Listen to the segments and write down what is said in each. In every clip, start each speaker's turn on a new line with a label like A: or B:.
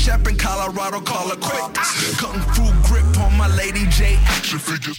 A: chef in Colorado, call her quick. Kung Fu grip on my lady
B: J. Action figures.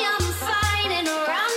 B: I'm fine and around.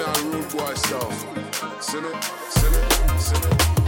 B: down rude boy self. Sinner, sinner, sinner.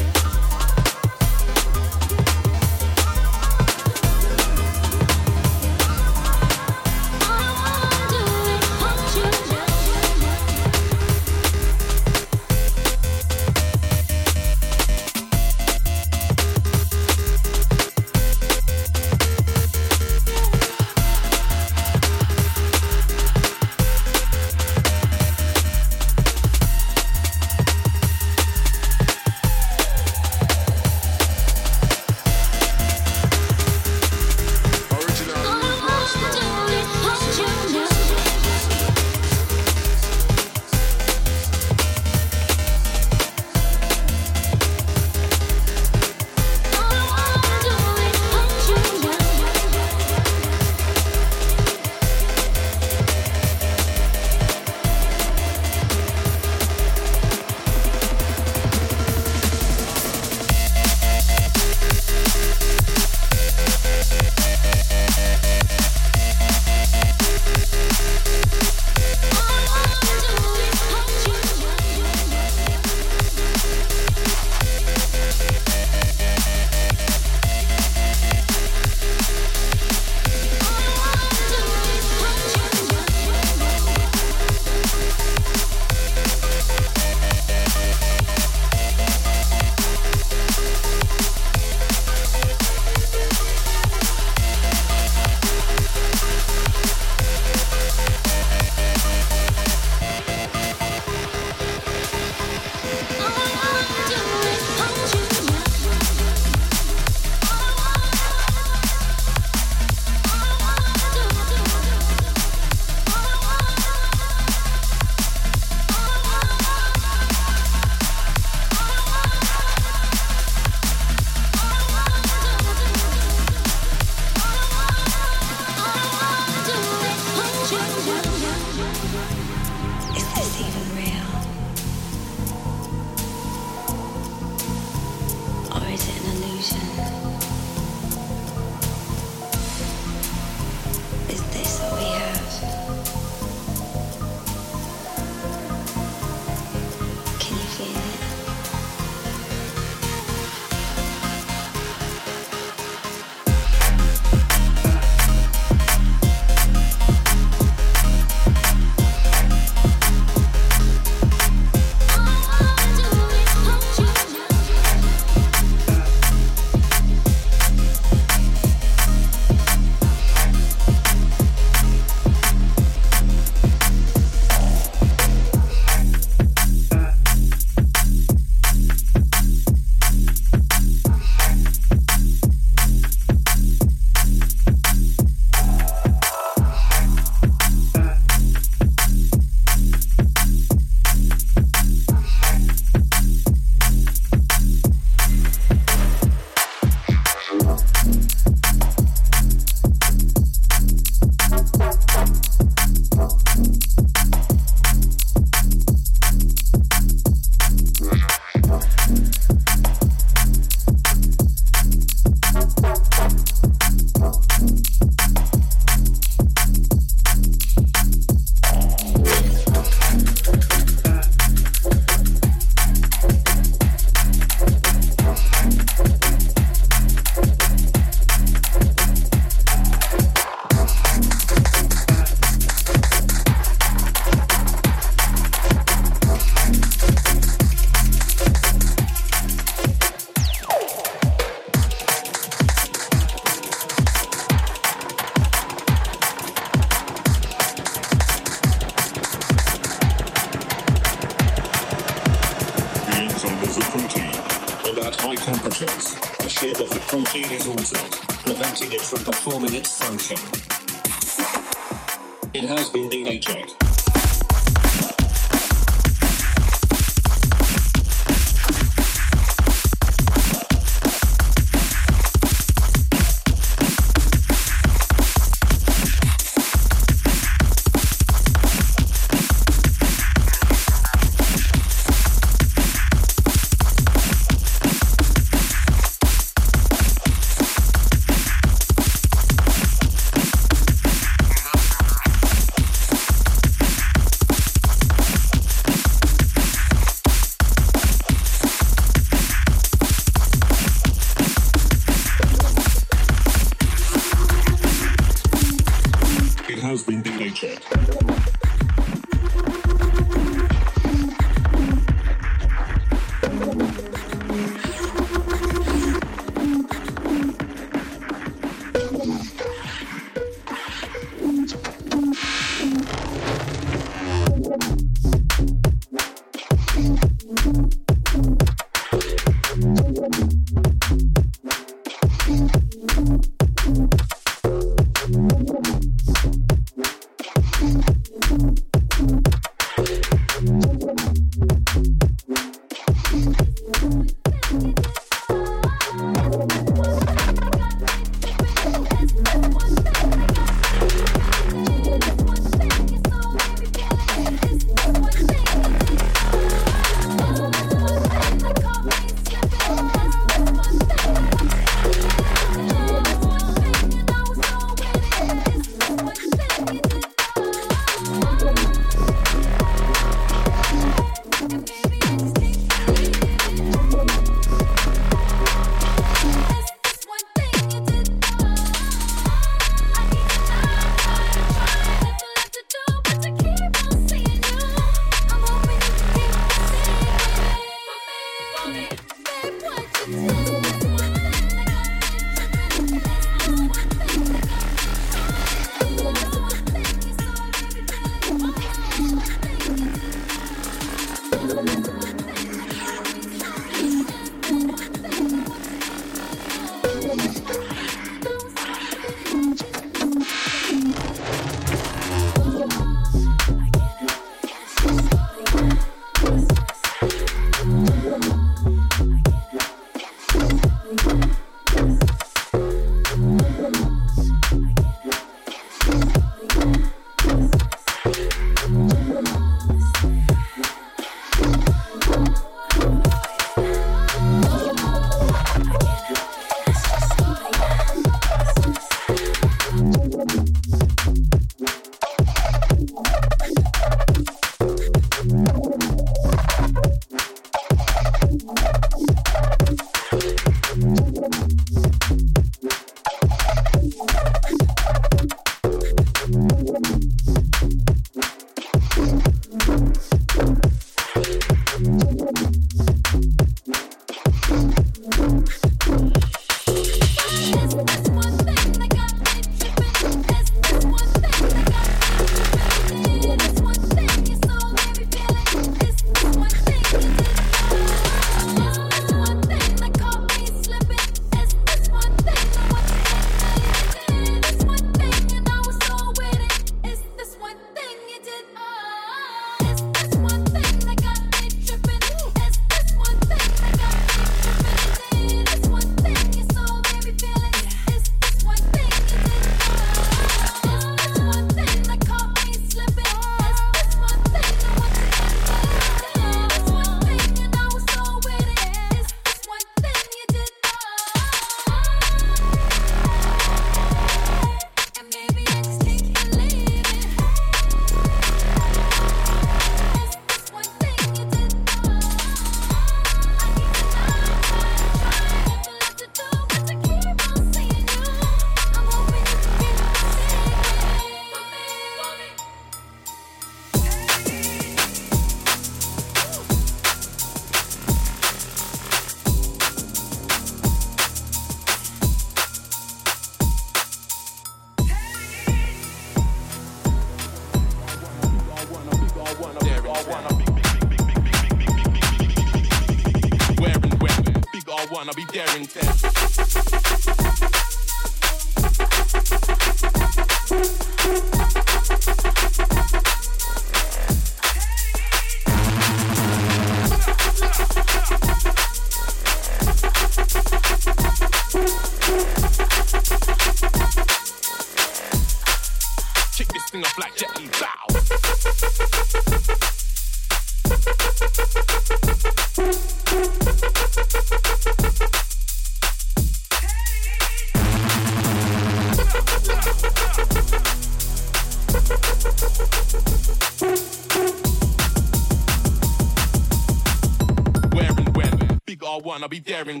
B: Be there in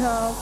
C: come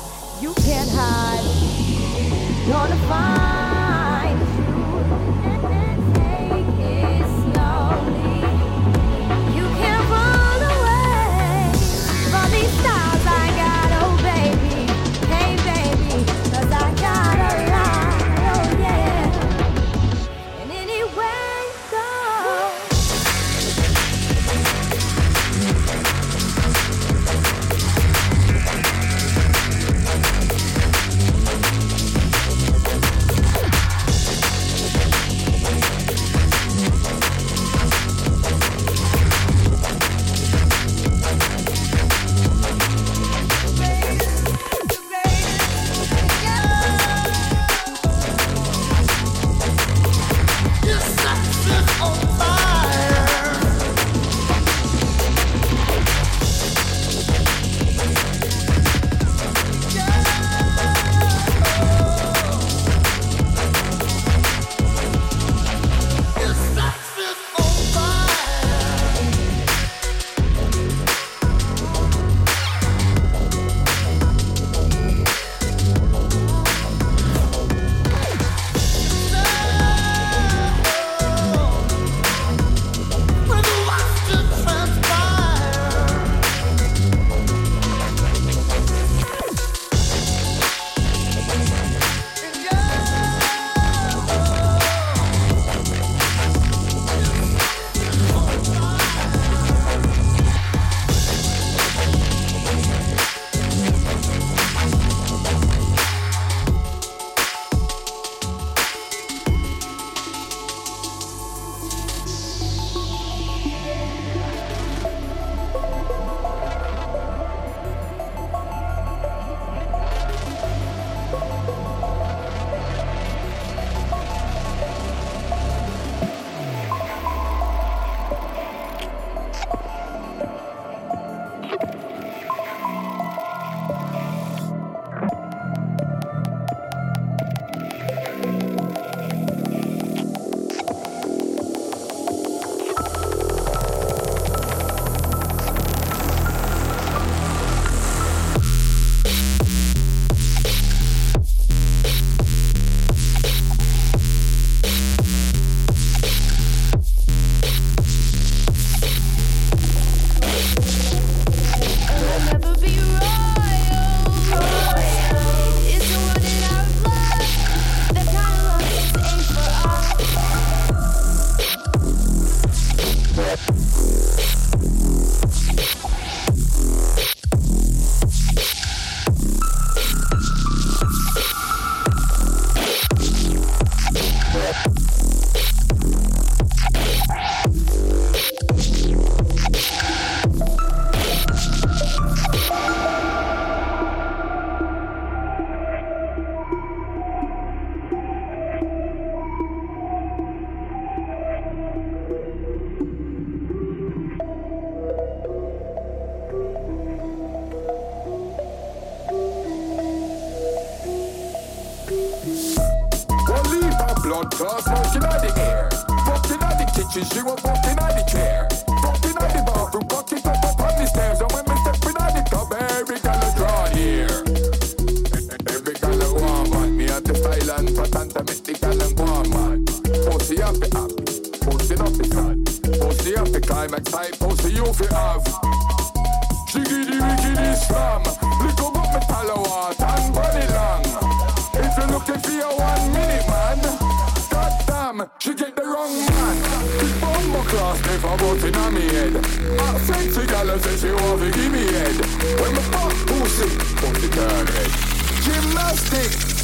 C: fi have. Jiggy the wickedest and bunny. If you're looking for one minute man, goddamn, she get the wrong man. This my class never bought in on me head. I said she gal and she want to give me head. When my fuck pussy, pussy turn head.
D: Gymnastics.